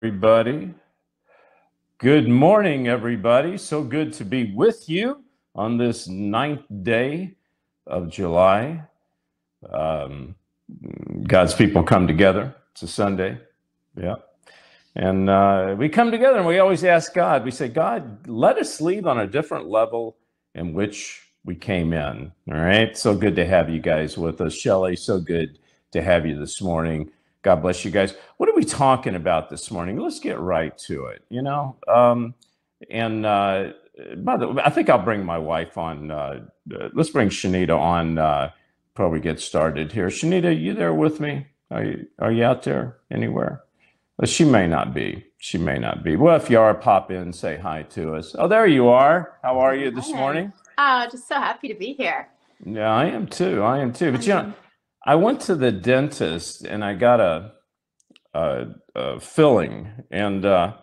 everybody. Good morning, everybody. So good to be with you on this ninth day of July. Um, God's people come together. It's a Sunday. Yeah. And uh, we come together and we always ask God, we say, God, let us leave on a different level in which we came in. All right. So good to have you guys with us. Shelly, so good to have you this morning. God bless you guys. What are we talking about this morning? Let's get right to it, you know? Um, and uh, by the way, I think I'll bring my wife on. Uh, uh, let's bring Shanita on uh, before we get started here. Shanita, you there with me? Are you, are you out there anywhere? Well, she may not be. She may not be. Well, if you are, pop in, say hi to us. Oh, there you are. How are you this Hi. morning? Oh, just so happy to be here. Yeah, I am too. I am too. But you know, I went to the dentist and I got a, a, a filling, and uh,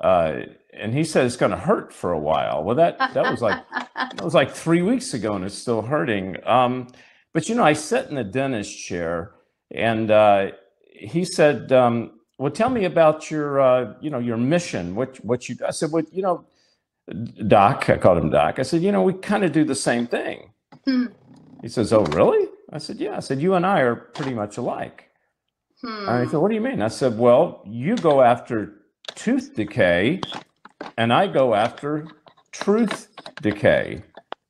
uh, and he said it's going to hurt for a while. Well, that that was like that was like three weeks ago, and it's still hurting. Um, but you know, I sat in the dentist chair, and uh, he said, um, "Well, tell me about your uh, you know your mission. What what you?" I said, "Well, you know, Doc." I called him Doc. I said, "You know, we kind of do the same thing." Hmm. He says, "Oh, really?" I said, "Yeah." I said, "You and I are pretty much alike." Hmm. said, "What do you mean?" I said, "Well, you go after tooth decay, and I go after truth decay.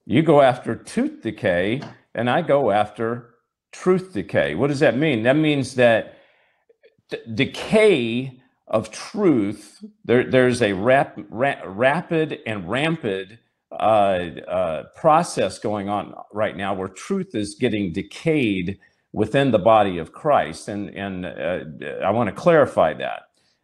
You go after tooth decay, and I go after truth decay. What does that mean? That means that d- decay of truth. There, there's a rap, ra- rapid and rampant process going on right now where truth is getting decayed within the body of Christ. And, and uh, I want to clarify that.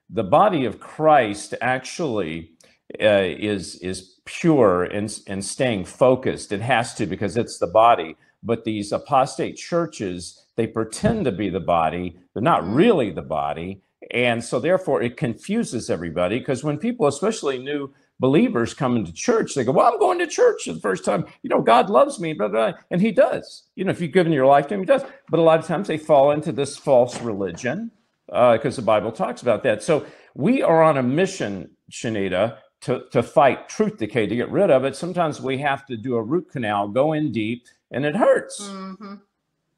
The body of Christ actually uh, is, is pure and, and staying focused. It has to because it's the body. But these apostate churches, they pretend to be the body, they're not really the body. And so, therefore, it confuses everybody because when people, especially new believers, coming to church, they go, Well, I'm going to church for the first time. You know, God loves me, blah, blah, blah. and He does. You know, if you've given your life to Him, He does. But a lot of times they fall into this false religion because the Bible talks about that. So, we are on a mission, Shanita, to, to fight truth decay, to get rid of it. Sometimes we have to do a root canal, go in deep, and it hurts, hmm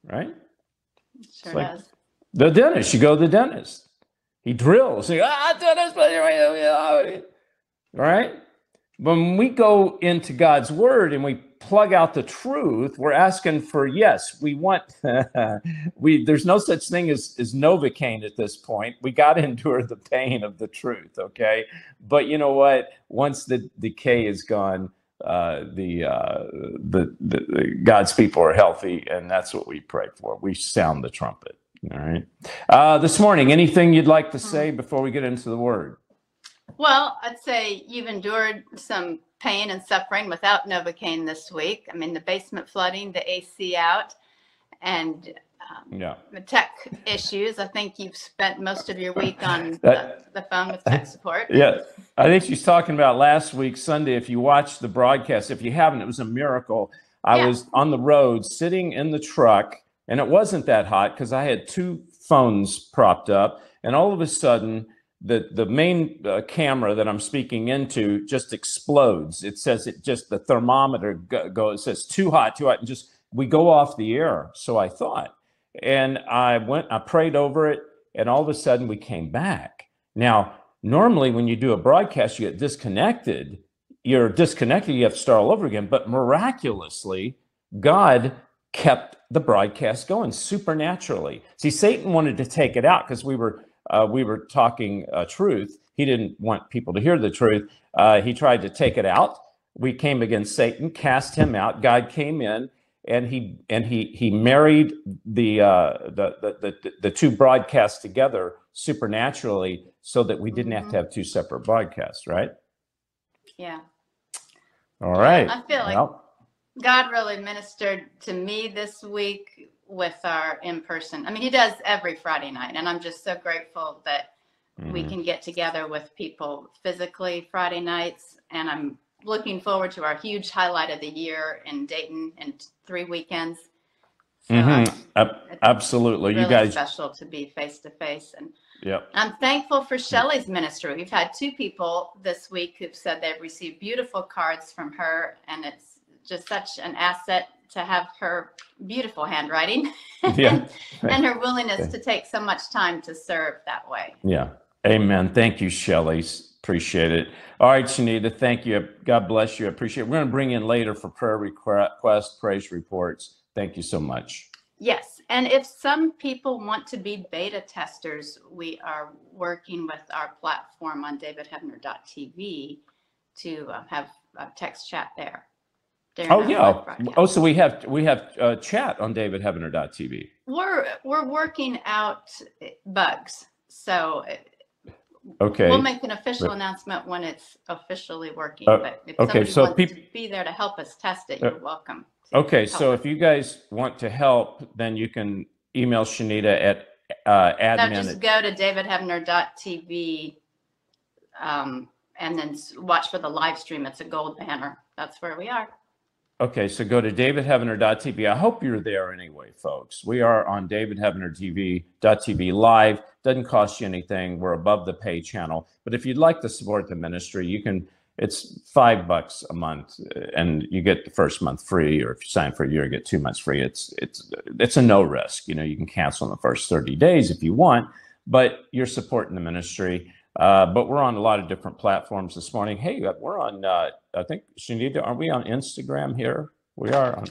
right? Sure like- does. The dentist, you go to the dentist. He drills. He, ah, dentist, right? When we go into God's word and we plug out the truth, we're asking for yes, we want we there's no such thing as, as Novocaine at this point. We got to endure the pain of the truth, okay? But you know what? Once the decay is gone, uh, the, uh, the, the the God's people are healthy, and that's what we pray for. We sound the trumpet. All right. Uh, this morning, anything you'd like to say before we get into the word? Well, I'd say you've endured some pain and suffering without Novocaine this week. I mean, the basement flooding, the AC out, and um, Yeah. the tech issues. I think you've spent most of your week on the, the phone with tech support. Yeah. I think she's talking about last week, Sunday. If you watched the broadcast, if you haven't, it was a miracle. I Yeah. was on the road sitting in the truck, and it wasn't that hot because I had two phones propped up, and all of a sudden, the the main uh, camera that I'm speaking into just explodes. It says it just the thermometer go, goes. It says too hot, too hot, and just we go off the air. So I thought, and I went. I prayed over it, and all of a sudden we came back. Now, normally when you do a broadcast, you get disconnected. You're disconnected. You have to start all over again. But miraculously, God kept the broadcast going supernaturally. See, Satan wanted to take it out because we were uh, we were talking uh, truth. He didn't want people to hear the truth. Uh, he tried to take it out. We came against Satan, cast him out. God came in, and he and he he married the uh, the, the the the two broadcasts together supernaturally, so that we didn't have to have two separate broadcasts. Right. Yeah. All right. I feel like Well, God really ministered to me this week with our in person. I mean, He does every Friday night, and I'm just so grateful that we mhm. can get together with people physically Friday nights. And I'm looking forward to our huge highlight of the year in Dayton in three weekends. So Mhm. Ab- absolutely. really you guys special to be face to face. And Yep. I'm thankful for Shelley's ministry. We've had two people this week who've said they've received beautiful cards from her, and it's just such an asset to have her beautiful handwriting Yeah. and her willingness Okay. to take so much time to serve that way. Yeah. Amen. Thank you, Shelley. Appreciate it. All right, Shanita, thank you. God bless you. I appreciate it. We're going to bring in later for prayer request, praise reports. Thank you so much. Yes, and if some people want to be beta testers, we are working with our platform on davidheavener.tv to uh, have a text chat there. During Oh yeah. Oh, so we have we have uh, chat on davidheavener.tv. We're we're working out uh, bugs, so uh, Okay. we'll make an official But- announcement when it's officially working. Uh, But if okay, so wants peop- to be there to help us test it, Uh, you're welcome. Okay, so us. if you guys want to help, then you can email Shanita at uh, No, admin. just at- go to davidheavener.tv um, and then watch for the live stream. It's a gold banner. That's where we are. Okay, so go to davidheavener.tv. I hope you're there anyway, folks. We are on davidheavener.tv live. Doesn't cost you anything. We're above the pay channel. But if you'd like to support the ministry, you can. It's five bucks a month, uh, and you get the first month free. Or if you sign for a year, you get two months free. It's it's it's a no risk. You know, you can cancel in the first thirty days if you want, but you're supporting the ministry. Uh, but we're on a lot of different platforms this morning. Hey, uh, we're on. Uh, I think Shanita, are we on Instagram here? We are on.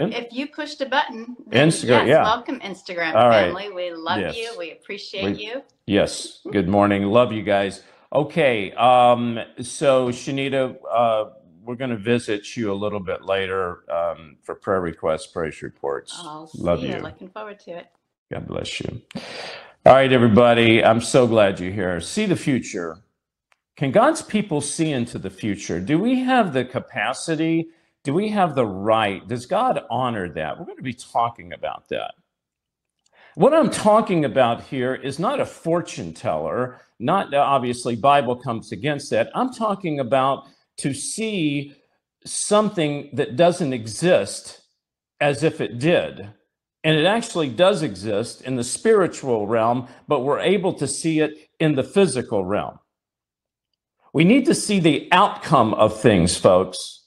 If you pushed a button, Instagram, yes, yeah. welcome Instagram All right. family. We love Yes. you. We appreciate We- you. Yes. Good morning. Love you guys. Okay. Um, so Shanita, uh, we're going to visit you a little bit later um, for prayer requests, praise reports. I'll Love see you. Looking forward to it. God bless you. All right, everybody. I'm so glad you're here. See the future. Can God's people see into the future? Do we have the capacity? Do we have the right? Does God honor that? We're going to be talking about that. What I'm talking about here is not a fortune teller, not uh, obviously Bible comes against that. I'm talking about to see something that doesn't exist as if it did. And it actually does exist in the spiritual realm, but we're able to see it in the physical realm. We need to see the outcome of things, folks.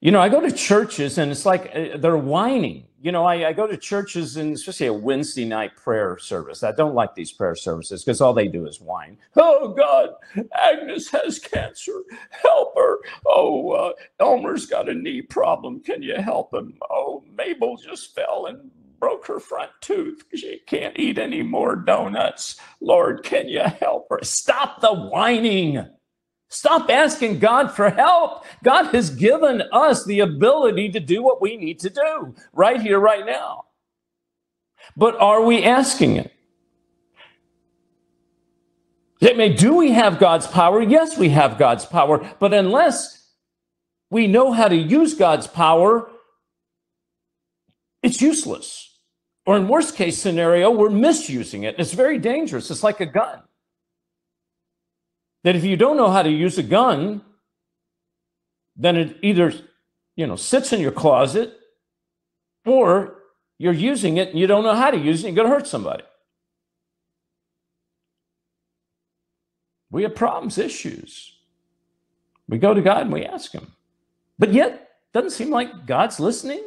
You know, I go to churches and it's like uh, they're whining. You know, I, I go to churches and especially a Wednesday night prayer service. I don't like these prayer services because all they do is whine. Oh, God, Agnes has cancer. Help her. Oh, uh, Elmer's got a knee problem. Can you help him? Oh, Mabel just fell and broke her front tooth. She can't eat any more donuts. Lord, can you help her? Stop the whining. Stop asking God for help. God has given us the ability to do what we need to do right here, right now. But are we asking it? I mean, do we have God's power? Yes, we have God's power. But unless we know how to use God's power, it's useless. Or in worst case scenario, we're misusing it. It's very dangerous. It's like a gun. That if you don't know how to use a gun, then it either, you know, sits in your closet or you're using it and you don't know how to use it, you're going to hurt somebody. We have problems, issues. We go to God and we ask Him. But yet, doesn't seem like God's listening.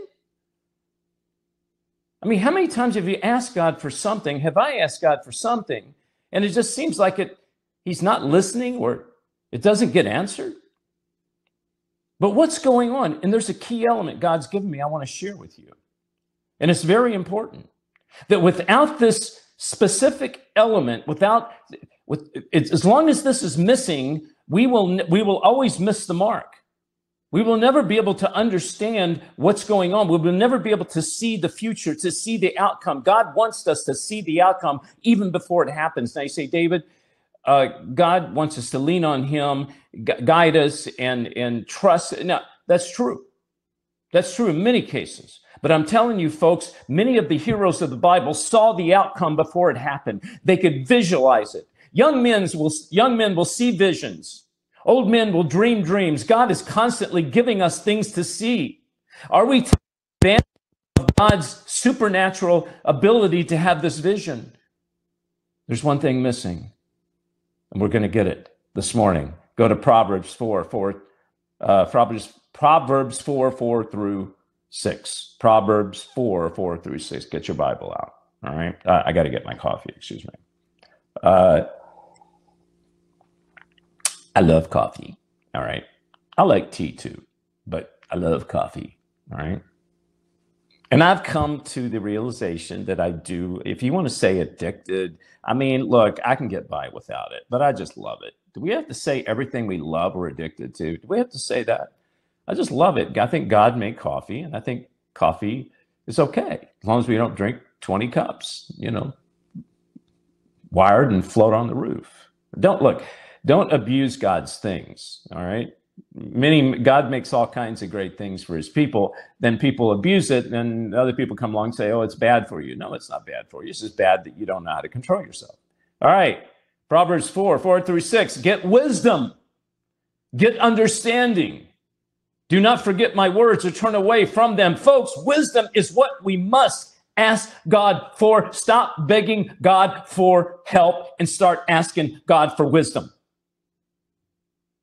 I mean, how many times have you asked God for something? Have I asked God for something? And it just seems like it He's not listening or it doesn't get answered. But what's going on? And there's a key element God's given me I want to share with you. And it's very important that without this specific element, without with as long as this is missing, we will we will always miss the mark. We will never be able to understand what's going on. We will never be able to see the future, to see the outcome. God wants us to see the outcome even before it happens. Now you say, David, uh, God wants us to lean on Him, gu- guide us, and and trust. Now that's true. That's true in many cases. But I'm telling you, folks, many of the heroes of the Bible saw the outcome before it happened. They could visualize it. Young men will young men will see visions. Old men will dream dreams. God is constantly giving us things to see. Are we taking of God's supernatural ability to have this vision? There's one thing missing, and we're going to get it this morning. Go to Proverbs 4, 4, uh, Proverbs, Proverbs 4, 4 through 6. Proverbs 4, 4 through 6. Get your Bible out. All right. Uh, I got to get my coffee. Excuse me. Uh, I love coffee. All right. I like tea too, but I love coffee. All right. And I've come to the realization that I do, if you want to say addicted, I mean, look, I can get by without it, but I just love it. Do we have to say everything we love we're addicted to? Do we have to say that? I just love it. I think God made coffee, and I think coffee is okay as long as we don't drink 20 cups, you know, wired and float on the roof. Don't look, don't abuse God's things, all right? Many God makes all kinds of great things for his people. Then people abuse it, and other people come along and say, Oh, it's bad for you. No, it's not bad for you. It's just bad that you don't know how to control yourself. All right. Proverbs 4, 4 through 6. Get wisdom, get understanding. Do not forget my words or turn away from them. Folks, wisdom is what we must ask God for. Stop begging God for help and start asking God for wisdom.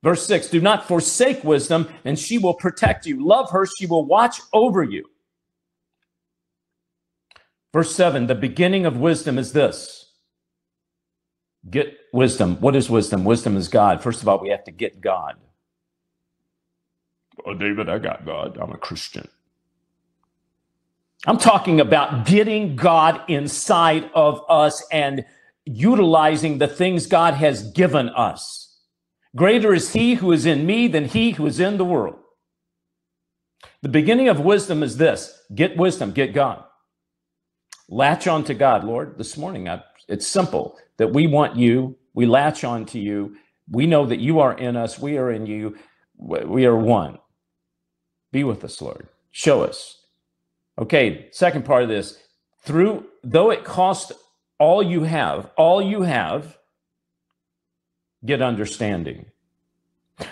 Verse 6 Do not forsake wisdom, and she will protect you. Love her, she will watch over you. Verse 7 The beginning of wisdom is this get wisdom. What is wisdom? Wisdom is God. First of all, we have to get God. Oh, David, I got God. I'm a Christian. I'm talking about getting God inside of us and utilizing the things God has given us. Greater is he who is in me than he who is in the world. The beginning of wisdom is this get wisdom, get God. Latch on to God, Lord. This morning, I, it's simple that we want you, we latch on to you. We know that you are in us, we are in you, we are one. Be with us, Lord. Show us. Okay, second part of this through, though it cost all you have, all you have, get understanding.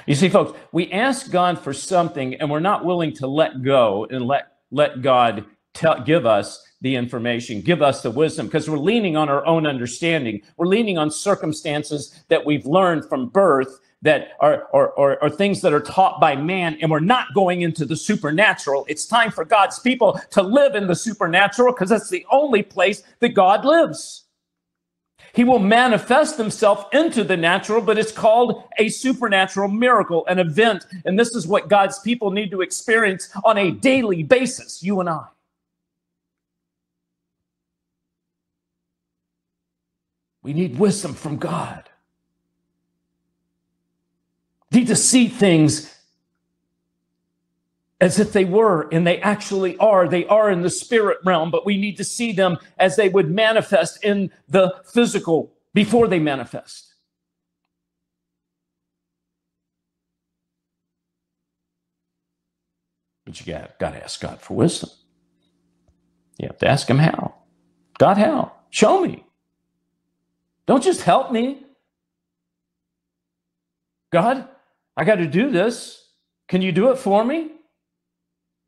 You see, folks, we ask God for something and we're not willing to let go and let, let God tell, give us the information, give us the wisdom, because we're leaning on our own understanding. We're leaning on circumstances that we've learned from birth that are, are, are, are, things that are taught by man, and we're not going into the supernatural. It's time for God's people to live in the supernatural because that's the only place that God lives. He will manifest himself into the natural, but it's called a supernatural miracle, an event. And this is what God's people need to experience on a daily basis, you and I. We need wisdom from God. Need to see things as if they were, and they actually are. They are in the spirit realm, but we need to see them as they would manifest in the physical before they manifest. But you got, got to ask God for wisdom. You have to ask Him how. God, how? Show me. Don't just help me. God, I got to do this. Can you do it for me?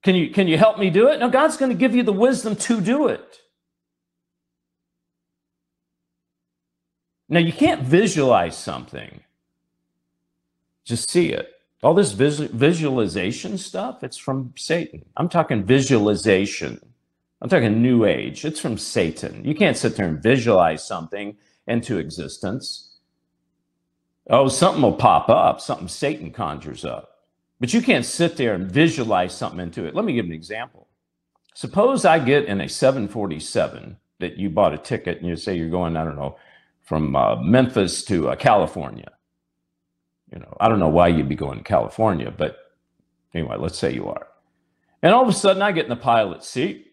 Can you, can you help me do it? No, God's going to give you the wisdom to do it. Now, you can't visualize something, just see it. All this vis- visualization stuff, it's from Satan. I'm talking visualization. I'm talking new age. It's from Satan. You can't sit there and visualize something into existence. Oh, something will pop up, something Satan conjures up. But you can't sit there and visualize something into it. Let me give an example. Suppose I get in a 747 that you bought a ticket and you say you're going, I don't know, from uh, Memphis to uh, California. You know, I don't know why you'd be going to California, but anyway, let's say you are. And all of a sudden I get in the pilot seat.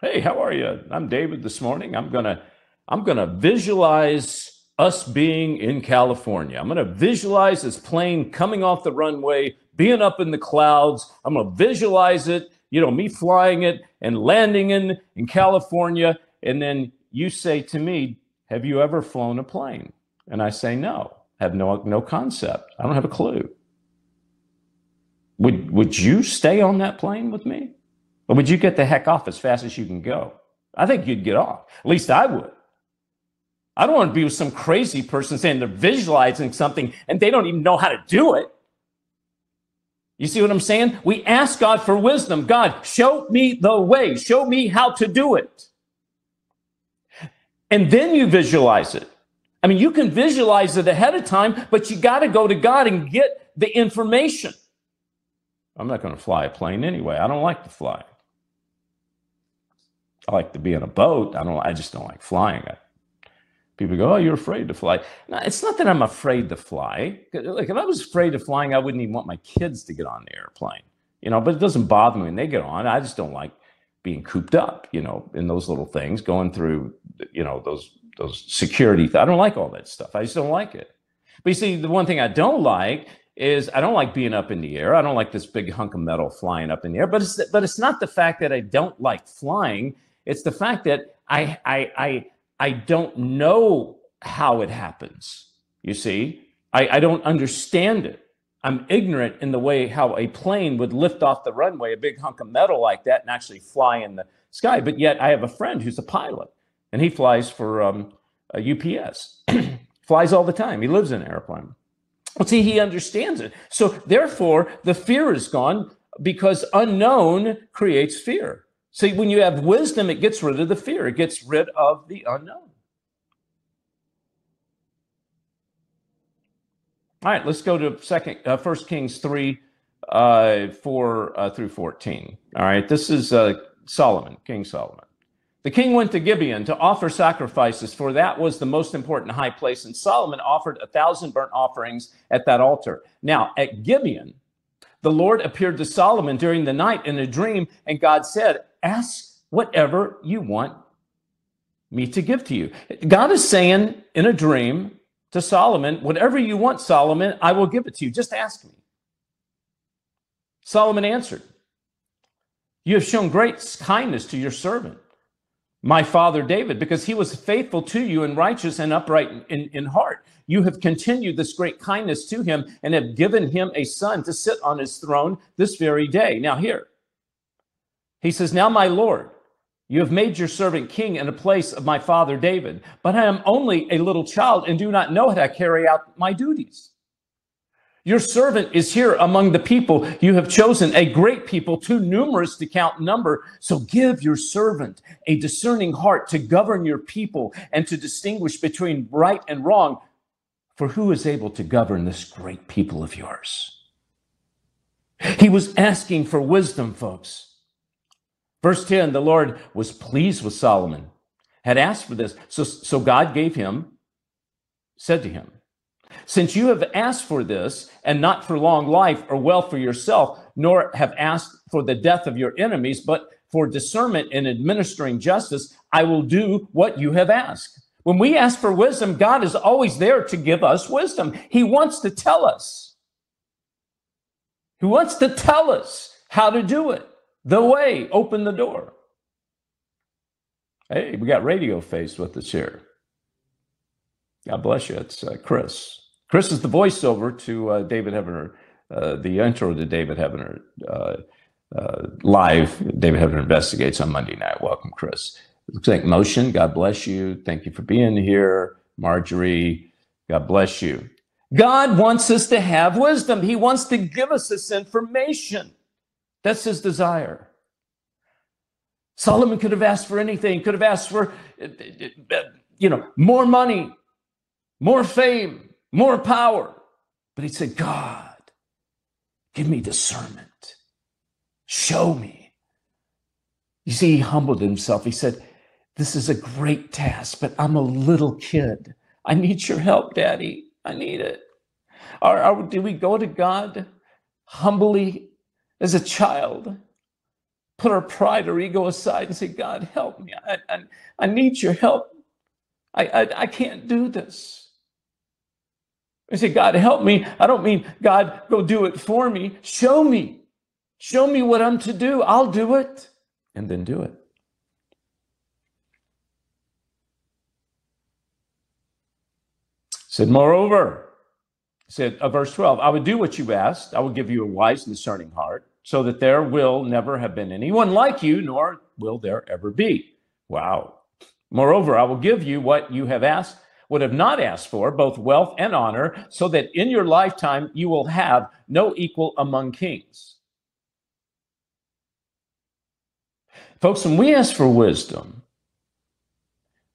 Hey, how are you? I'm David this morning. I'm going to I'm going to visualize us being in California. I'm going to visualize this plane coming off the runway, being up in the clouds. I'm going to visualize it, you know, me flying it and landing in, in California. And then you say to me, Have you ever flown a plane? And I say, No, I have no, no concept. I don't have a clue. Would, would you stay on that plane with me? Or would you get the heck off as fast as you can go? I think you'd get off. At least I would. I don't want to be with some crazy person saying they're visualizing something and they don't even know how to do it. You see what I'm saying? We ask God for wisdom. God, show me the way, show me how to do it. And then you visualize it. I mean, you can visualize it ahead of time, but you got to go to God and get the information. I'm not going to fly a plane anyway. I don't like to fly. I like to be in a boat. I don't. I just don't like flying. I, people go, "Oh, you're afraid to fly." It's not that I'm afraid to fly. Like if I was afraid of flying, I wouldn't even want my kids to get on the airplane. You know, but it doesn't bother me when they get on. I just don't like being cooped up. You know, in those little things, going through. You know, those those security. Th- I don't like all that stuff. I just don't like it. But you see, the one thing I don't like is I don't like being up in the air. I don't like this big hunk of metal flying up in the air. But it's but it's not the fact that I don't like flying. It's the fact that I I I I don't know how it happens. You see, I, I don't understand it. I'm ignorant in the way how a plane would lift off the runway, a big hunk of metal like that, and actually fly in the sky. But yet, I have a friend who's a pilot, and he flies for um, UPS. flies all the time. He lives in an airplane. Well, see, he understands it. So therefore, the fear is gone because unknown creates fear. See, when you have wisdom, it gets rid of the fear. It gets rid of the unknown. All right, let's go to second, uh, First Kings three, uh, four uh, through fourteen. All right, this is uh, Solomon, King Solomon. The king went to Gibeon to offer sacrifices, for that was the most important high place. And Solomon offered a thousand burnt offerings at that altar. Now, at Gibeon, the Lord appeared to Solomon during the night in a dream, and God said, Ask whatever you want me to give to you. God is saying in a dream to Solomon, Whatever you want, Solomon, I will give it to you. Just ask me. Solomon answered, You have shown great kindness to your servant my father David, because he was faithful to you and righteous and upright in, in heart. You have continued this great kindness to him and have given him a son to sit on his throne this very day. Now, here, he says, Now, my Lord, you have made your servant king in the place of my father David, but I am only a little child and do not know how to carry out my duties. Your servant is here among the people. You have chosen a great people, too numerous to count number. So give your servant a discerning heart to govern your people and to distinguish between right and wrong. For who is able to govern this great people of yours? He was asking for wisdom, folks. Verse 10 the Lord was pleased with Solomon, had asked for this. So, so God gave him, said to him, since you have asked for this, and not for long life or wealth for yourself, nor have asked for the death of your enemies, but for discernment in administering justice, I will do what you have asked. When we ask for wisdom, God is always there to give us wisdom. He wants to tell us. He wants to tell us how to do it, the way, open the door. Hey, we got radio face with us here. God bless you. It's uh, Chris. Chris is the voiceover to uh, David Heavener, uh, the intro to David Heavener uh, uh, live. David Heavener investigates on Monday night. Welcome, Chris. Looks like motion. God bless you. Thank you for being here, Marjorie. God bless you. God wants us to have wisdom. He wants to give us this information. That's his desire. Solomon could have asked for anything, could have asked for, you know, more money, more fame, more power. But he said, God, give me discernment. Show me. You see, he humbled himself. He said, This is a great task, but I'm a little kid. I need your help, Daddy. I need it. Or, or do we go to God humbly as a child? Put our pride or ego aside and say, God, help me. I, I, I need your help. I, I, I can't do this. I say, God, help me. I don't mean, God, go do it for me. Show me. Show me what I'm to do. I'll do it. And then do it. Said, moreover, said, uh, verse 12, I would do what you asked. I will give you a wise and discerning heart, so that there will never have been anyone like you, nor will there ever be. Wow. Moreover, I will give you what you have asked would have not asked for, both wealth and honor, so that in your lifetime you will have no equal among kings. Folks, when we ask for wisdom,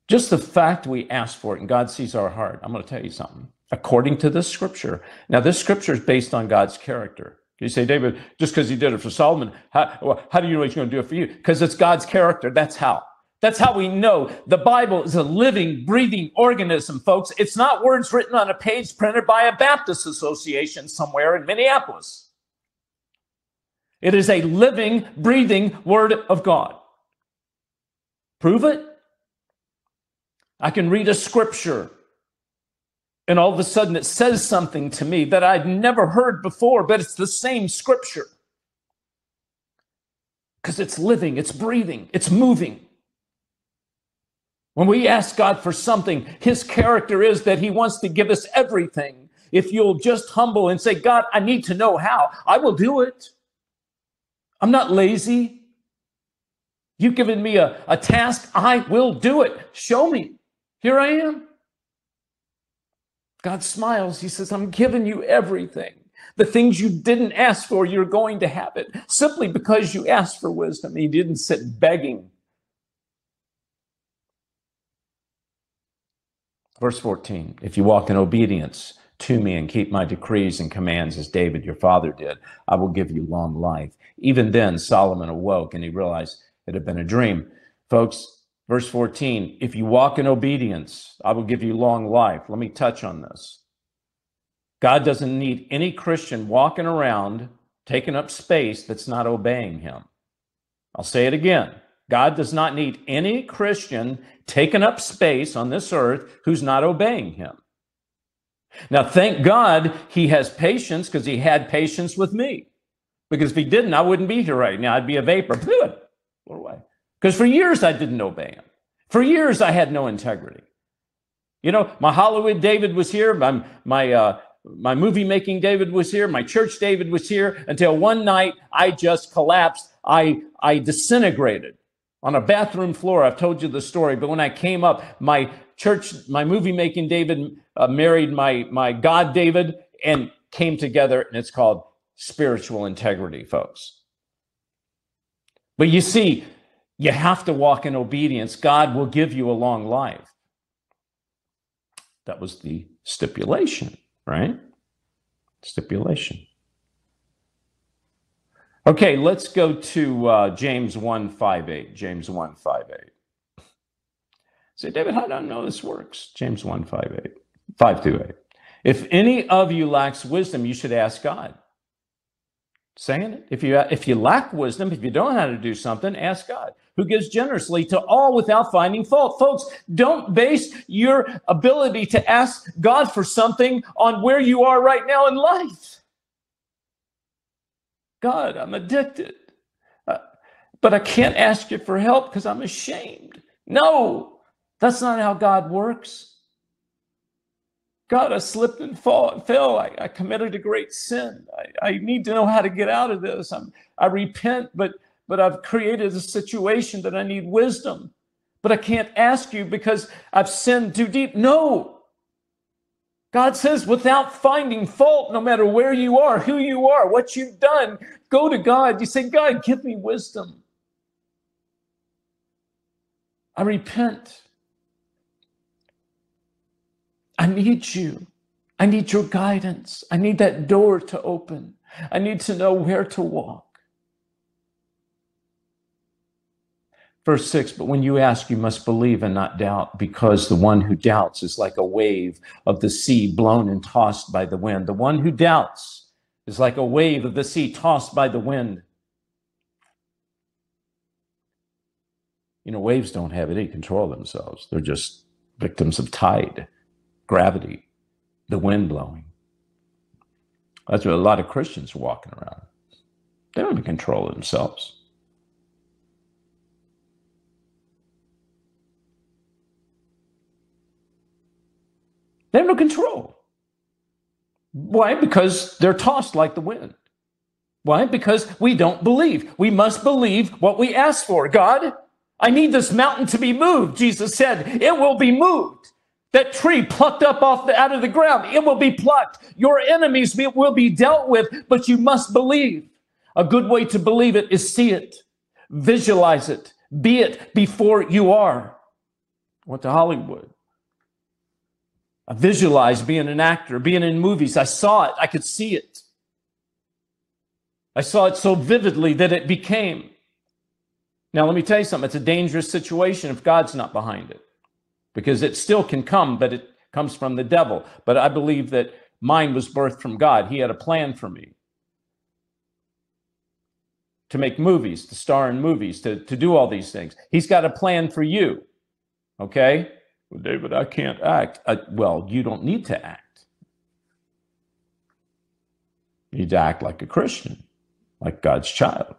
just the fact we ask for it and God sees our heart, I'm going to tell you something. According to this scripture, now this scripture is based on God's character. You say, David, just because he did it for Solomon, how, how do you know he's going to do it for you? Because it's God's character. That's how. That's how we know the Bible is a living, breathing organism, folks. It's not words written on a page printed by a Baptist association somewhere in Minneapolis. It is a living, breathing word of God. Prove it. I can read a scripture and all of a sudden it says something to me that I'd never heard before, but it's the same scripture. Because it's living, it's breathing, it's moving. When we ask God for something, his character is that he wants to give us everything. If you'll just humble and say, God, I need to know how, I will do it. I'm not lazy. You've given me a, a task, I will do it. Show me. Here I am. God smiles. He says, I'm giving you everything. The things you didn't ask for, you're going to have it simply because you asked for wisdom. He didn't sit begging. Verse 14 If you walk in obedience to me and keep my decrees and commands as David your father did, I will give you long life. Even then, Solomon awoke and he realized it had been a dream. Folks, Verse 14, if you walk in obedience, I will give you long life. Let me touch on this. God doesn't need any Christian walking around taking up space that's not obeying him. I'll say it again. God does not need any Christian taking up space on this earth who's not obeying him. Now, thank God he has patience because he had patience with me. Because if he didn't, I wouldn't be here right now. I'd be a vapor. Blew Blow away. Because for years I didn't obey him. For years I had no integrity. You know, my Hollywood David was here, my, my, uh, my movie making David was here, my church David was here, until one night I just collapsed. I, I disintegrated on a bathroom floor. I've told you the story, but when I came up, my church, my movie making David uh, married my, my God David and came together, and it's called spiritual integrity, folks. But you see, you have to walk in obedience. God will give you a long life. That was the stipulation, right? Stipulation. Okay, let's go to uh, James 158. James 158. Say, David, how do I know this works? James 158. 528. If any of you lacks wisdom, you should ask God saying it. If you if you lack wisdom, if you don't know how to do something, ask God, who gives generously to all without finding fault. Folks, don't base your ability to ask God for something on where you are right now in life. God, I'm addicted. Uh, but I can't ask you for help because I'm ashamed. No, that's not how God works. God, I slipped and fall, fell. I, I committed a great sin. I, I, need to know how to get out of this. I'm, I repent, but but I've created a situation that I need wisdom. But I can't ask you because I've sinned too deep. No. God says, without finding fault, no matter where you are, who you are, what you've done, go to God. You say, God, give me wisdom. I repent. I need you. I need your guidance. I need that door to open. I need to know where to walk. Verse 6 But when you ask, you must believe and not doubt, because the one who doubts is like a wave of the sea blown and tossed by the wind. The one who doubts is like a wave of the sea tossed by the wind. You know, waves don't have any control themselves, they're just victims of tide gravity, the wind blowing. That's what a lot of Christians are walking around. They don't control themselves. They have no control. Why? Because they're tossed like the wind. Why? Because we don't believe. We must believe what we ask for. God, I need this mountain to be moved. Jesus said, it will be moved. That tree plucked up off the, out of the ground, it will be plucked. Your enemies will be dealt with, but you must believe. A good way to believe it is see it, visualize it, be it before you are. Went to Hollywood. I visualized being an actor, being in movies. I saw it, I could see it. I saw it so vividly that it became. Now, let me tell you something it's a dangerous situation if God's not behind it because it still can come, but it comes from the devil. But I believe that mine was birthed from God. He had a plan for me to make movies, to star in movies, to, to do all these things. He's got a plan for you. Okay? Well, David, I can't act. Uh, well, you don't need to act. You need to act like a Christian, like God's child.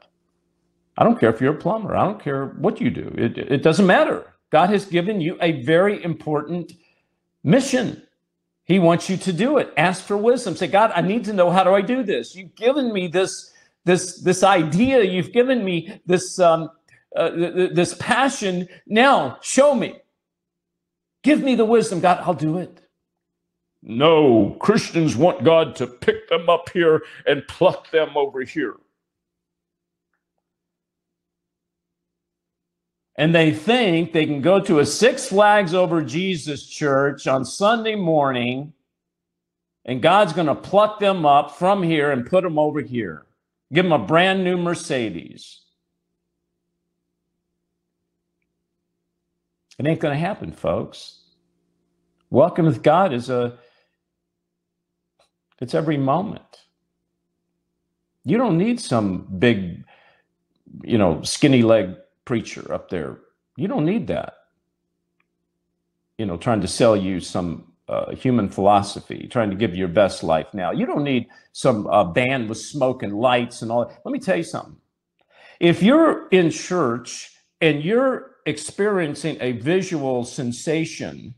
I don't care if you're a plumber. I don't care what you do. It, it doesn't matter. God has given you a very important mission. He wants you to do it. Ask for wisdom. Say, God, I need to know how do I do this? You've given me this this this idea. You've given me this um, uh, this passion. Now show me. Give me the wisdom, God. I'll do it. No, Christians want God to pick them up here and pluck them over here. And they think they can go to a Six Flags over Jesus church on Sunday morning and God's going to pluck them up from here and put them over here. Give them a brand new Mercedes. It ain't going to happen, folks. Walking with God is a it's every moment. You don't need some big, you know, skinny leg preacher up there. You don't need that. You know, trying to sell you some uh, human philosophy, trying to give you your best life now. You don't need some uh, band with smoke and lights and all. That. Let me tell you something. If you're in church and you're experiencing a visual sensation,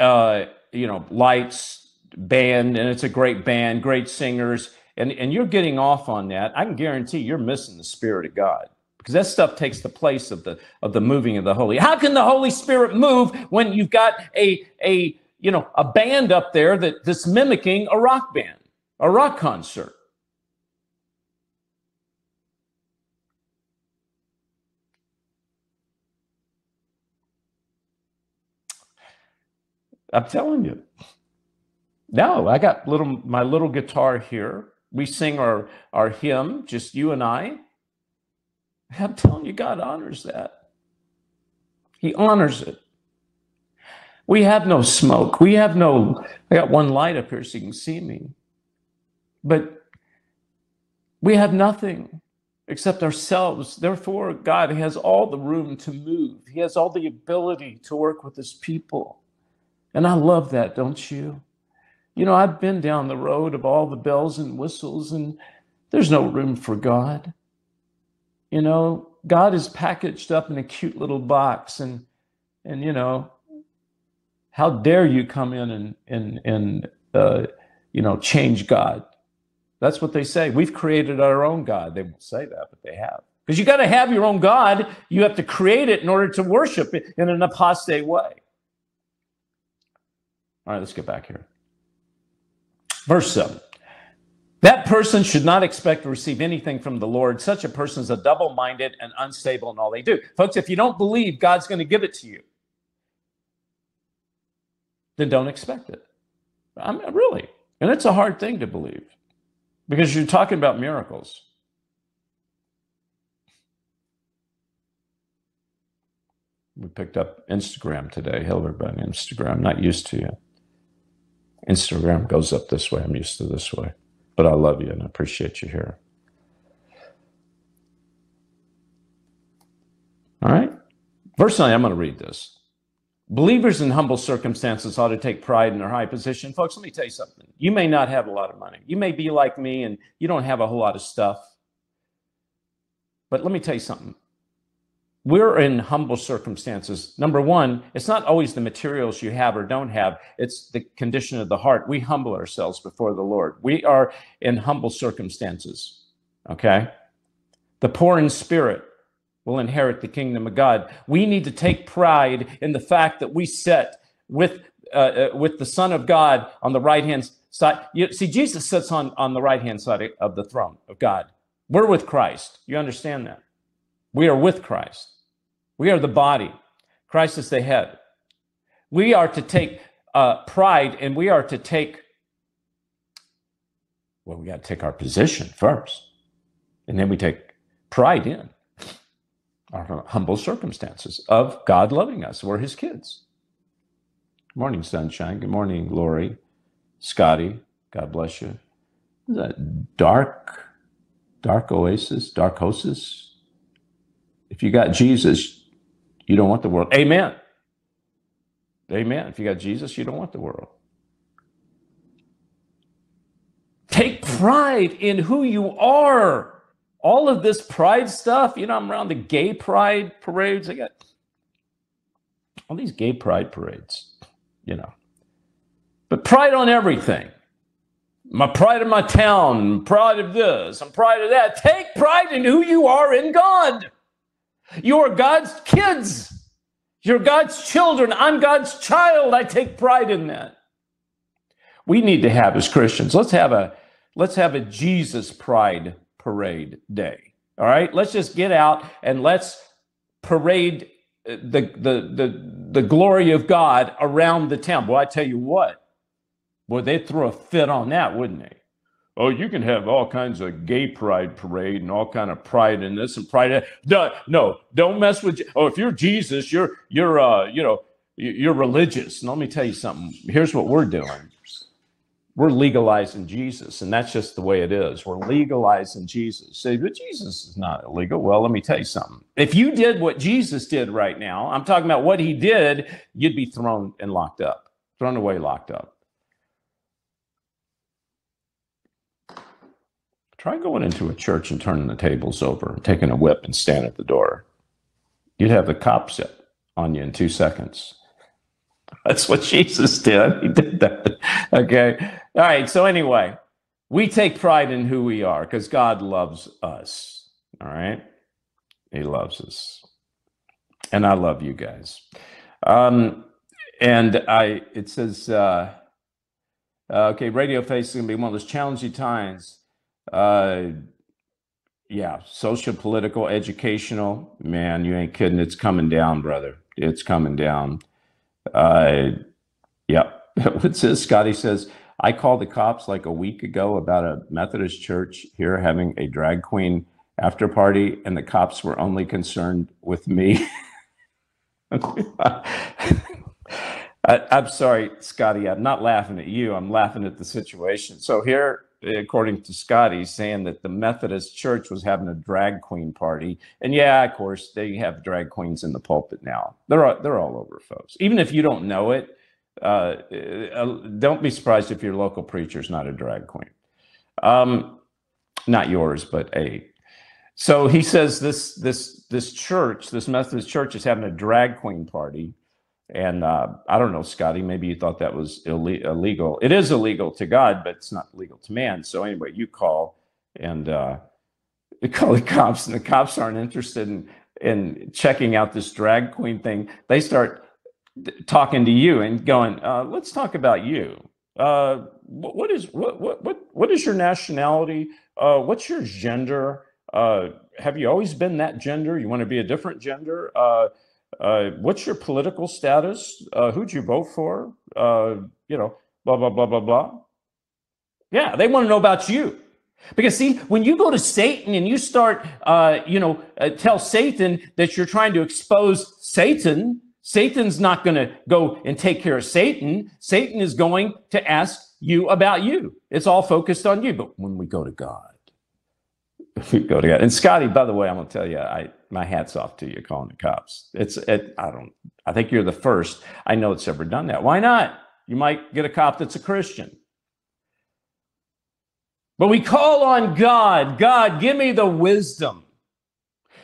uh, you know, lights, band, and it's a great band, great singers, and, and you're getting off on that, I can guarantee you're missing the Spirit of God because that stuff takes the place of the of the moving of the holy how can the holy spirit move when you've got a a you know a band up there that that's mimicking a rock band a rock concert i'm telling you no i got little my little guitar here we sing our our hymn just you and i I'm telling you, God honors that. He honors it. We have no smoke. We have no, I got one light up here so you can see me. But we have nothing except ourselves. Therefore, God has all the room to move, He has all the ability to work with His people. And I love that, don't you? You know, I've been down the road of all the bells and whistles, and there's no room for God. You know, God is packaged up in a cute little box, and and you know, how dare you come in and and and uh, you know change God? That's what they say. We've created our own God. They won't say that, but they have. Because you got to have your own God. You have to create it in order to worship it in an apostate way. All right, let's get back here. Verse 7. That person should not expect to receive anything from the Lord. Such a person is a double minded and unstable in all they do. Folks, if you don't believe God's going to give it to you, then don't expect it. I'm really. And it's a hard thing to believe because you're talking about miracles. We picked up Instagram today. Hello, everybody. Instagram. I'm not used to you. Instagram goes up this way. I'm used to this way. But I love you and I appreciate you here. All right. 9, I'm going to read this. Believers in humble circumstances ought to take pride in their high position. Folks, let me tell you something. You may not have a lot of money. You may be like me and you don't have a whole lot of stuff. But let me tell you something we're in humble circumstances. Number one, it's not always the materials you have or don't have, it's the condition of the heart. We humble ourselves before the Lord. We are in humble circumstances. Okay? The poor in spirit will inherit the kingdom of God. We need to take pride in the fact that we sit with uh, uh, with the Son of God on the right hand side. You see, Jesus sits on on the right hand side of the throne of God. We're with Christ. You understand that? We are with Christ. We are the body. Christ is the head. We are to take uh, pride and we are to take, well, we got to take our position first. And then we take pride in our humble circumstances of God loving us. We're his kids. Good morning, sunshine. Good morning, Lori, Scotty. God bless you. That dark, dark oasis, dark oasis. If you got Jesus, you don't want the world. Amen. Amen. If you got Jesus, you don't want the world. Take pride in who you are. All of this pride stuff, you know, I'm around the gay pride parades. I got all these gay pride parades, you know. But pride on everything. My pride of my town, pride of this, I'm pride of that. Take pride in who you are in God. You are God's kids. You're God's children. I'm God's child. I take pride in that. We need to have as Christians, let's have a let's have a Jesus pride parade day. All right? Let's just get out and let's parade the the the the glory of God around the town. Well, I tell you what, boy, they'd throw a fit on that, wouldn't they? Oh, you can have all kinds of gay pride parade and all kind of pride in this and pride. In no, no, don't mess with. Oh, if you're Jesus, you're you're uh, you know you're religious. And let me tell you something. Here's what we're doing. We're legalizing Jesus, and that's just the way it is. We're legalizing Jesus. Say, but Jesus is not illegal. Well, let me tell you something. If you did what Jesus did right now, I'm talking about what he did, you'd be thrown and locked up, thrown away, locked up. Try going into a church and turning the tables over, taking a whip and stand at the door. You'd have the cops on you in two seconds. That's what Jesus did. He did that. Okay. All right. So, anyway, we take pride in who we are because God loves us. All right. He loves us. And I love you guys. Um, and I, it says, uh, okay, radio face is going to be one of those challenging times uh, yeah, social, political, educational. Man, you ain't kidding. It's coming down, brother. It's coming down. Uh, yeah. What's this? Scotty says, I called the cops like a week ago about a Methodist church here having a drag queen after party, and the cops were only concerned with me. I, am sorry, Scotty. I'm not laughing at you. I'm laughing at the situation. So here according to Scotty, saying that the Methodist Church was having a drag queen party. And yeah, of course, they have drag queens in the pulpit now. They're all, they're all over, folks. Even if you don't know it, uh, uh don't be surprised if your local preacher is not a drag queen. Um, not yours, but a. So he says this this this church, this Methodist church, is having a drag queen party and uh, I don't know, Scotty, maybe you thought that was Ill- illegal. It is illegal to God, but it's not legal to man. So anyway, you call and uh, you call the cops, and the cops aren't interested in, in checking out this drag queen thing. They start talking to you and going, uh, "Let's talk about you. Uh, what is what what what what is your nationality? Uh, what's your gender? Uh, have you always been that gender? You want to be a different gender?" Uh, what's your political status? Uh, who'd you vote for? Uh, you know, blah, blah, blah, blah, blah. Yeah, they want to know about you. Because see, when you go to Satan and you start, uh, you know, uh, tell Satan that you're trying to expose Satan, Satan's not going to go and take care of Satan. Satan is going to ask you about you. It's all focused on you. But when we go to God, go to God. And Scotty, by the way, I'm going to tell you, I my hats off to you calling the cops. It's it, I don't I think you're the first I know it's ever done that. Why not? You might get a cop that's a Christian. But we call on God. God, give me the wisdom.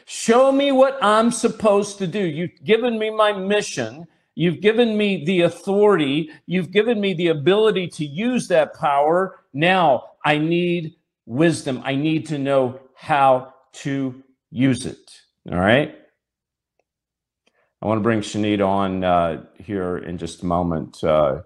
Show me what I'm supposed to do. You've given me my mission. You've given me the authority. You've given me the ability to use that power. Now I need wisdom. I need to know how to use it. All right. I want to bring Shanita on uh, here in just a moment uh,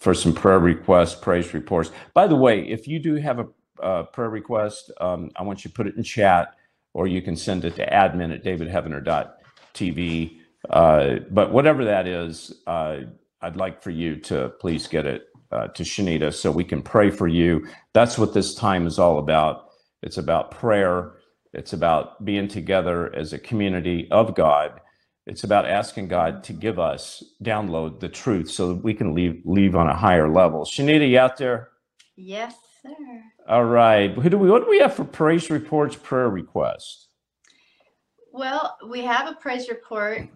for some prayer requests, praise reports. By the way, if you do have a, prayer request, um, I want you to put it in chat or you can send it to admin at davidheavener.tv. Uh, but whatever that is, uh, I'd like for you to please get it uh, to Shanita so we can pray for you. That's what this time is all about. It's about prayer. It's about being together as a community of God. It's about asking God to give us, download the truth so that we can leave, leave on a higher level. Shanita, you out there? Yes, sir. All right. Who do we, what do we have for praise reports, prayer requests? Well, we have a praise report.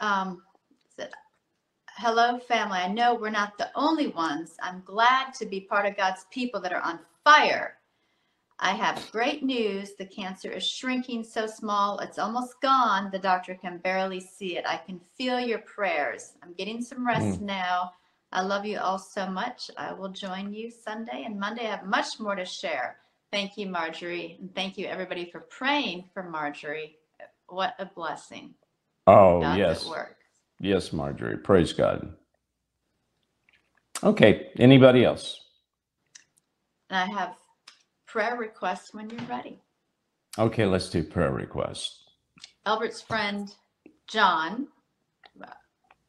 Um, Hello, family. I know we're not the only ones. I'm glad to be part of God's people that are on fire. I have great news. The cancer is shrinking so small, it's almost gone. The doctor can barely see it. I can feel your prayers. I'm getting some hmm. rest now. I love you all so much. I will join you Sunday and Monday. I have much more to share. Thank you, Marjorie. And thank you, everybody, for praying for Marjorie. What a blessing. Oh, yes. Yes, Marjorie. Praise God. Okay. Anybody else? And I have prayer requests when you're ready. Okay, let's do prayer requests. Albert's friend John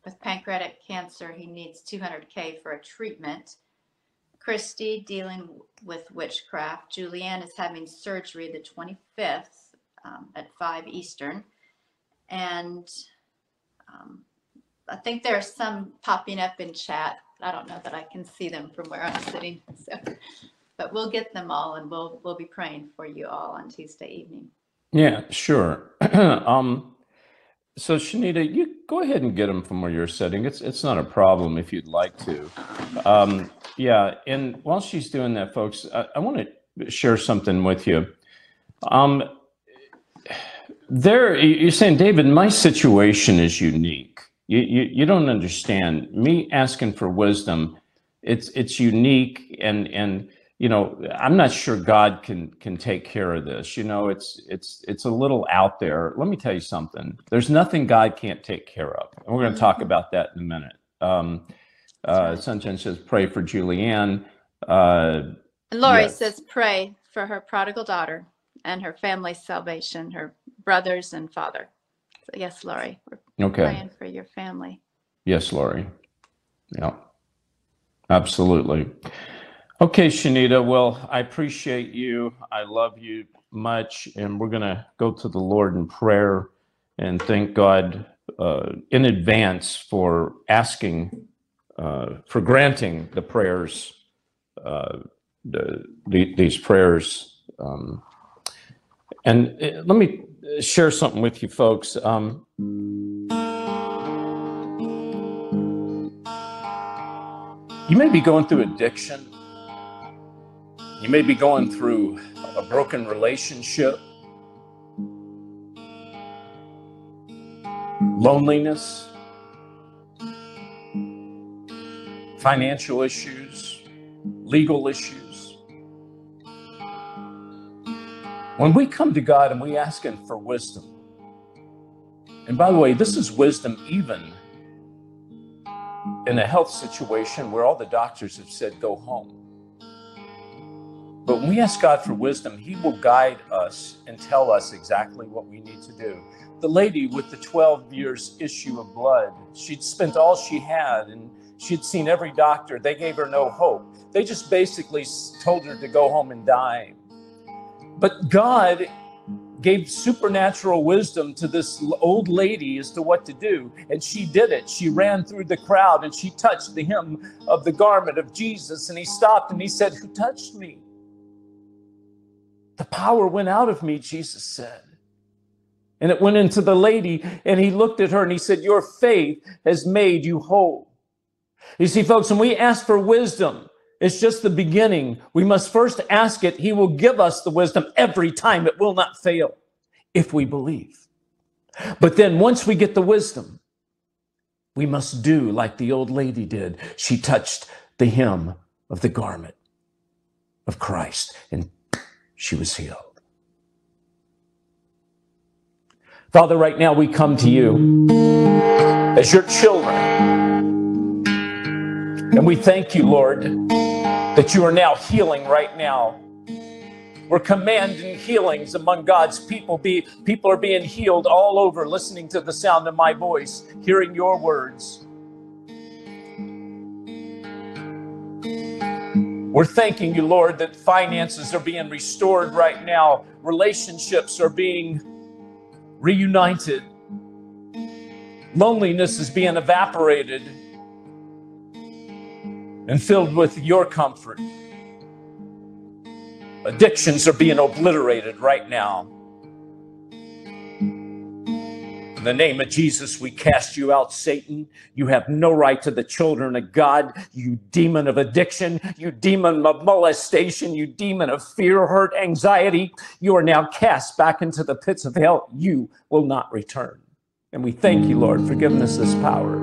with pancreatic cancer, he needs 200K for a treatment. Christy dealing with witchcraft. Julianne is having surgery the 25th um, at 5 Eastern. And um, I think there are some popping up in chat. I don't know that I can see them from where I'm sitting. So, but we'll get them all and we'll, we'll be praying for you all on Tuesday evening. Yeah, sure. um, so Shanita, you go ahead and get them from where you're sitting. It's it's not a problem if you'd like to. Um, yeah, and while she's doing that, folks, I, I want to share something with you. Um, there, you- you're saying, David, my situation is unique. You, you you don't understand. Me asking for wisdom, it's it's unique, and and you know i'm not sure god can can take care of this. You know it's it's it's a little out there. Let me tell you something. There's nothing god can't take care of. And we're going to talk about that in a minute. Um uh sunshine says pray for julianne. Uh And Lori Yes. says, pray for her prodigal daughter and her family's salvation, her brothers and father. So yes, Lori, we're okay. praying for your family. yes lori. Yeah. Absolutely okay shanita well i appreciate you i love you much and we're going to go to the lord in prayer and thank god uh, in advance for asking uh, for granting the prayers uh, the, the, these prayers um, and uh, let me share something with you folks um, You may be going through addiction. You may be going through a broken relationship, loneliness, financial issues, legal issues. When we come to God and we ask Him for wisdom, and by the way, this is wisdom even in a health situation where all the doctors have said go home. But when we ask God for wisdom, He will guide us and tell us exactly what we need to do. The lady with the 12 years issue of blood, she'd spent all she had and she'd seen every doctor. They gave her no hope. They just basically told her to go home and die. But God gave supernatural wisdom to this old lady as to what to do. And she did it. She ran through the crowd and she touched the hem of the garment of Jesus. And he stopped and he said, Who touched me? The power went out of me, Jesus said. And it went into the lady, and he looked at her and he said, Your faith has made you whole. You see, folks, when we ask for wisdom, it's just the beginning. We must first ask it. He will give us the wisdom every time. It will not fail if we believe. But then once we get the wisdom, we must do like the old lady did. She touched the hem of the garment of Christ and she was healed. Father, right now we come to you as your children. And we thank you, Lord, that you are now healing right now. We're commanding healings among God's people. Be, people are being healed all over, listening to the sound of my voice, hearing your words. We're thanking you, Lord, that finances are being restored right now, relationships are being reunited, loneliness is being evaporated and filled with your comfort. Addictions are being obliterated right now. The name of Jesus, we cast you out, Satan. You have no right to the children of God, you demon of addiction, you demon of molestation, you demon of fear, hurt, anxiety. You are now cast back into the pits of hell. You will not return. And we thank you, Lord, for giving us this power.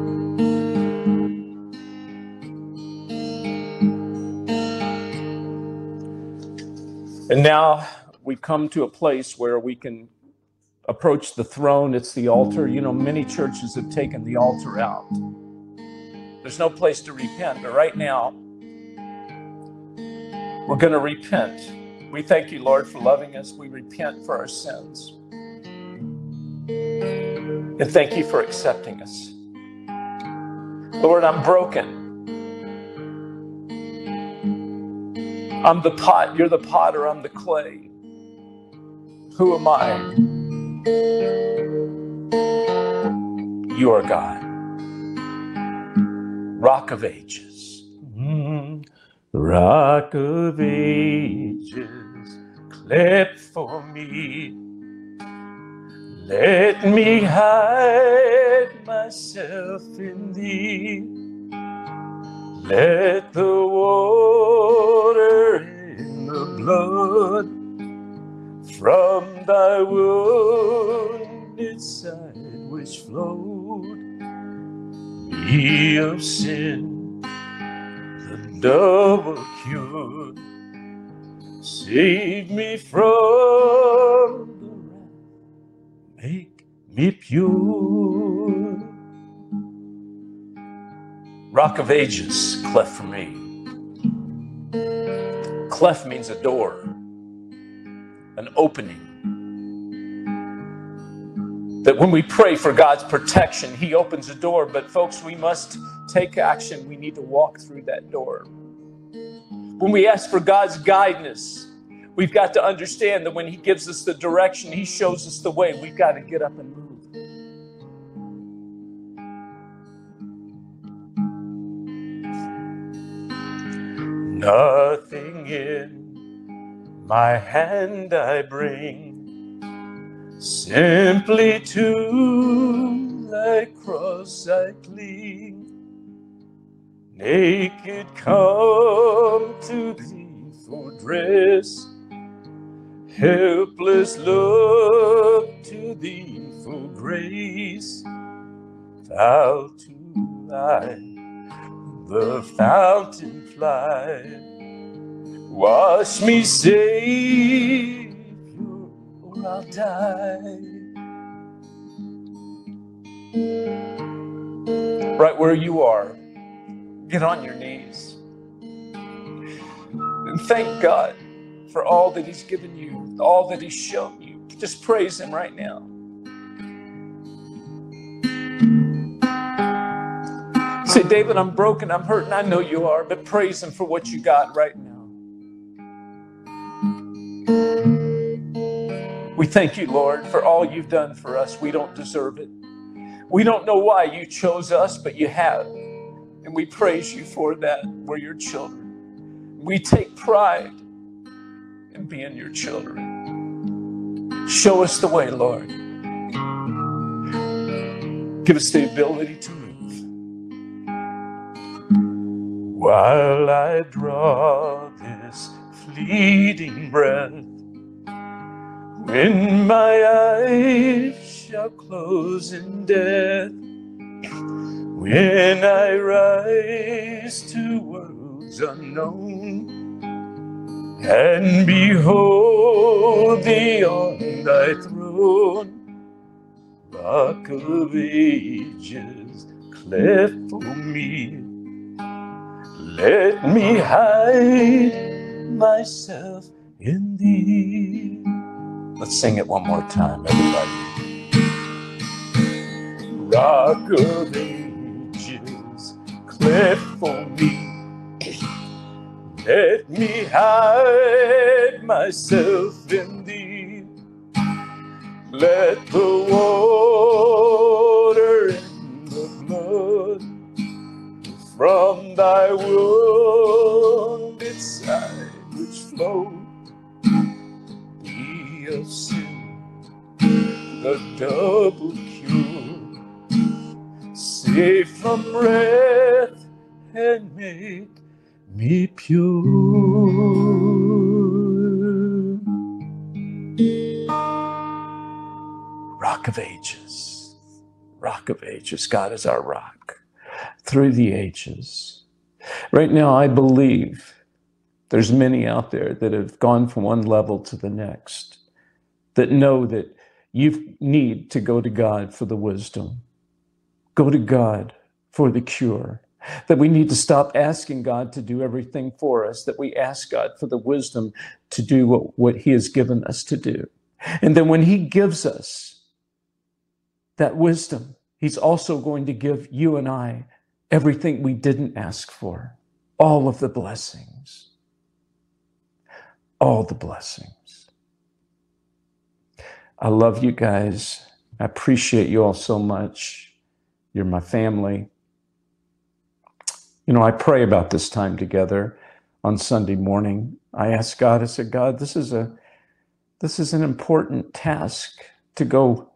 And now we come to a place where we can approach the throne. It's the altar. You know, many churches have taken the altar out. There's no place to repent, but right now, we're going to repent. We thank you, Lord, for loving us. We repent for our sins. And thank you for accepting us. Lord, I'm broken. I'm the pot, you're the potter, I'm the clay. Who am I? You are God, Rock of Ages. Mm, Rock of Ages, cleft for me. Let me hide myself in thee. Let the water in the blood from thy wounded side which flowed be of sin the double cure. Save me from the wrath, make me pure. Rock of Ages, cleft for me. Cleft means a door, an opening. That when we pray for God's protection, He opens a door. But, folks, we must take action. We need to walk through that door. When we ask for God's guidance, we've got to understand that when He gives us the direction, He shows us the way. We've got to get up and move. Nothing in my hand I bring, simply to thy cross I cling. Naked come to thee for dress, helpless look to thee for grace. Thou to thy the fountain fly. Wash me, Savior, or I'll die. Right where you are, get on your knees and thank God for all that He's given you, all that He's shown you. Just praise Him right now. Say, David, I'm broken, I'm hurting. I know you are, but praise Him for what you got right now. We thank you, Lord, for all you've done for us. We don't deserve it. We don't know why you chose us, but you have. And we praise you for that. We're your children. We take pride in being your children. Show us the way, Lord. Give us the ability to move. while I draw fleeting breath. When my eyes shall close in death, when I rise to worlds unknown and behold thee on thy throne, Rock of ages, cleft for me. Let me hide myself in thee. Let's sing it one more time, everybody. Rock of ages, cleft for me. Let me hide myself in thee. Let the water and the blood from thy wounded side be of sin, the double cure, save from wrath and make me pure. Rock of ages, rock of ages. God is our rock through the ages. Right now, I believe there's many out there that have gone from one level to the next that know that you need to go to God for the wisdom, go to God for the cure. That we need to stop asking God to do everything for us, that we ask God for the wisdom to do what, what He has given us to do. And then when He gives us that wisdom, He's also going to give you and I everything we didn't ask for, all of the blessings, all the blessings. I love you guys. I appreciate you all so much. You're my family. You know, I pray about this time together on Sunday morning. I ask God, I said, God, this is a this is an important task to go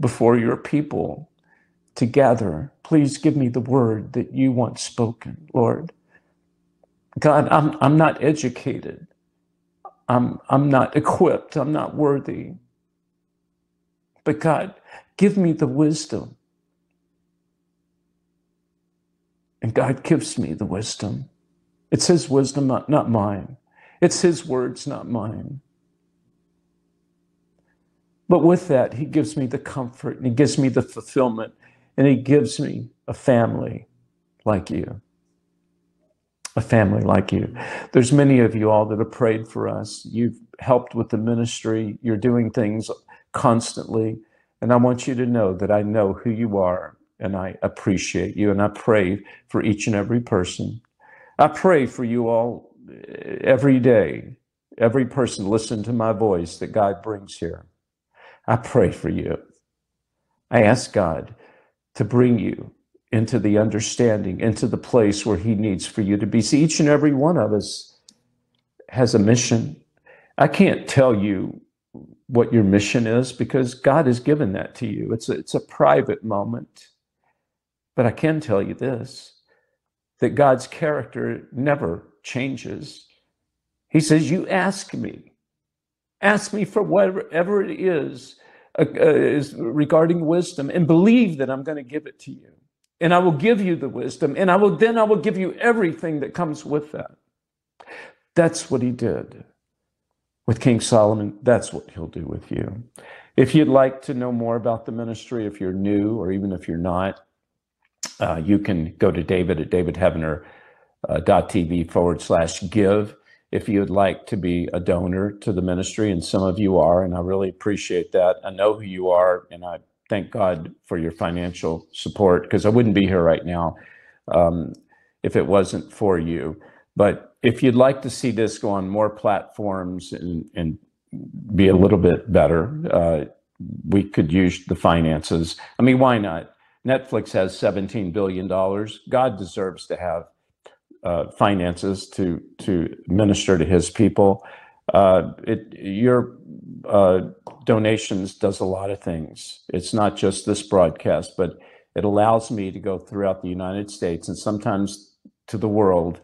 before your people together. Please give me the word that you want spoken, Lord. God, I'm I'm not educated. I'm I'm not equipped. I'm not worthy. But God, give me the wisdom And God gives me the wisdom. It's His wisdom, not, not mine. It's His words, not mine. But with that, He gives me the comfort and He gives me the fulfillment and He gives me a family like you. A family like you. There's many of you all that have prayed for us. You've helped with the ministry. You're doing things constantly. And I want you to know that I know who you are and I appreciate you and I pray for each and every person. I pray for you all eh, every day, every person listen to my voice that God brings here. I pray for you. I ask God to bring you into the understanding, into the place where He needs for you to be. See, each and every one of us has a mission. I can't tell you what your mission is because God has given that to you. It's a, it's a private moment. But I can tell you this that God's character never changes. He says, You ask me, ask me for whatever it is, uh, uh, is regarding wisdom, and believe that I'm going to give it to you. And I will give you the wisdom, and I will then I will give you everything that comes with that. That's what he did with King Solomon. That's what he'll do with you. If you'd like to know more about the ministry, if you're new or even if you're not, uh, you can go to David at davidheavener.tv uh, forward slash give if you'd like to be a donor to the ministry, and some of you are, and I really appreciate that. I know who you are, and I thank God for your financial support because I wouldn't be here right now um, if it wasn't for you. But if you'd like to see this go on more platforms and, and be a little bit better, uh, we could use the finances. I mean, why not? Netflix has $17 billion. God deserves to have uh, finances to, to minister to his people. Uh, it, your uh, donations does a lot of things. It's not just this broadcast, but it allows me to go throughout the United States and sometimes to the world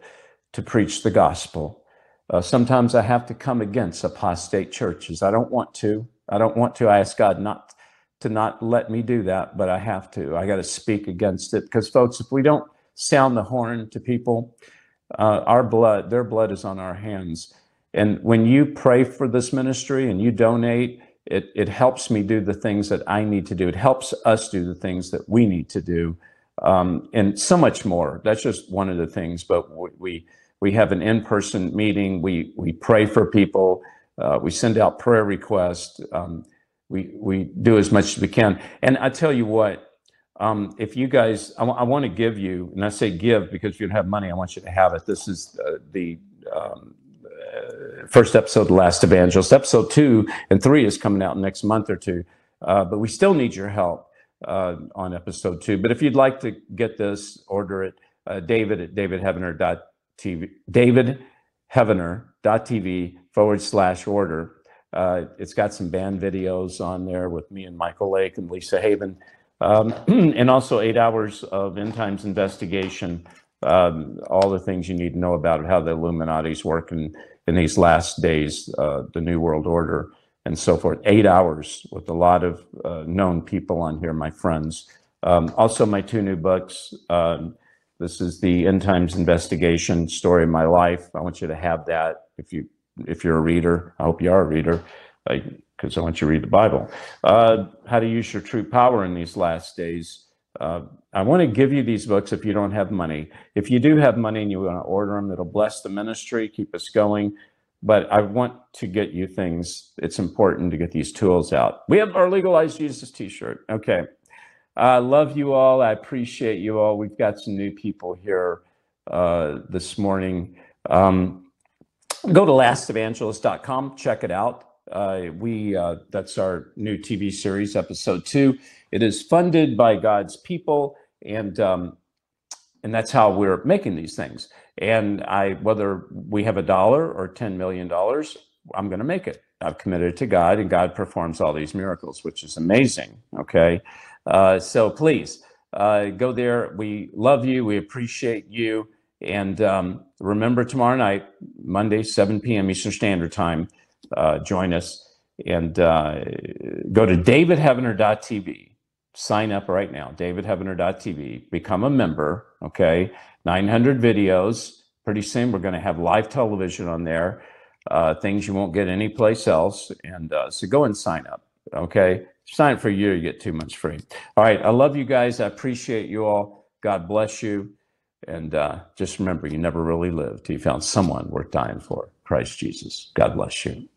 to preach the gospel. Uh, sometimes I have to come against apostate churches. I don't want to. I don't want to. I ask God not to not let me do that, but I have to. I got to speak against it because, folks, if we don't sound the horn to people, uh, our blood, their blood is on our hands. And when you pray for this ministry and you donate, it, it helps me do the things that I need to do. It helps us do the things that we need to do, um, and so much more. That's just one of the things. But we we, have an in-person meeting. We we pray for people. Uh, we send out prayer requests. Um, we we do as much as we can. And I tell you what. Um, if you guys, I want to give you, and I say give because you don't have money, I want you to have it. This is uh, the um, first episode The Last Evangelist. Episode two and three is coming out next month or two. Uh, but we still need your help uh, on episode two. But if you'd like to get this, order it. Uh, David at davidheavener.tv, davidheavener.tv forward slash order. Uh, it's got some band videos on there with me and Michael Lake and Lisa Haven, um, and also eight hours of end times investigation. Um, all the things you need to know about how the Illuminati's working in these last days, uh, the New World Order, and so forth. Eight hours with a lot of uh, known people on here, my friends. Um, also, my two new books. Um, this is the End Times Investigation Story of My Life. I want you to have that if you if you're a reader. I hope you are a reader, because I want you to read the Bible. Uh, how to use your true power in these last days. Uh, I want to give you these books if you don't have money. If you do have money and you want to order them, it'll bless the ministry, keep us going. But I want to get you things. It's important to get these tools out. We have our Legalized Jesus t shirt. Okay. I love you all. I appreciate you all. We've got some new people here uh, this morning. Um, go to lastevangelist.com, check it out. Uh, we uh, that's our new TV series, episode two. It is funded by God's people, and um, and that's how we're making these things. And I, whether we have a dollar or ten million dollars, I'm going to make it. I've committed to God, and God performs all these miracles, which is amazing. Okay, uh, so please uh, go there. We love you. We appreciate you. And um, remember tomorrow night, Monday, 7 p.m. Eastern Standard Time, uh, join us and uh, go to davidheavener.tv. Sign up right now, davidheavener.tv. Become a member, okay? 900 videos. Pretty soon, we're going to have live television on there, uh, things you won't get anyplace else. And uh, so go and sign up, okay? Sign up for a year, you get two months free. All right, I love you guys. I appreciate you all. God bless you. And uh, just remember, you never really lived till you found someone worth dying for Christ Jesus. God bless you.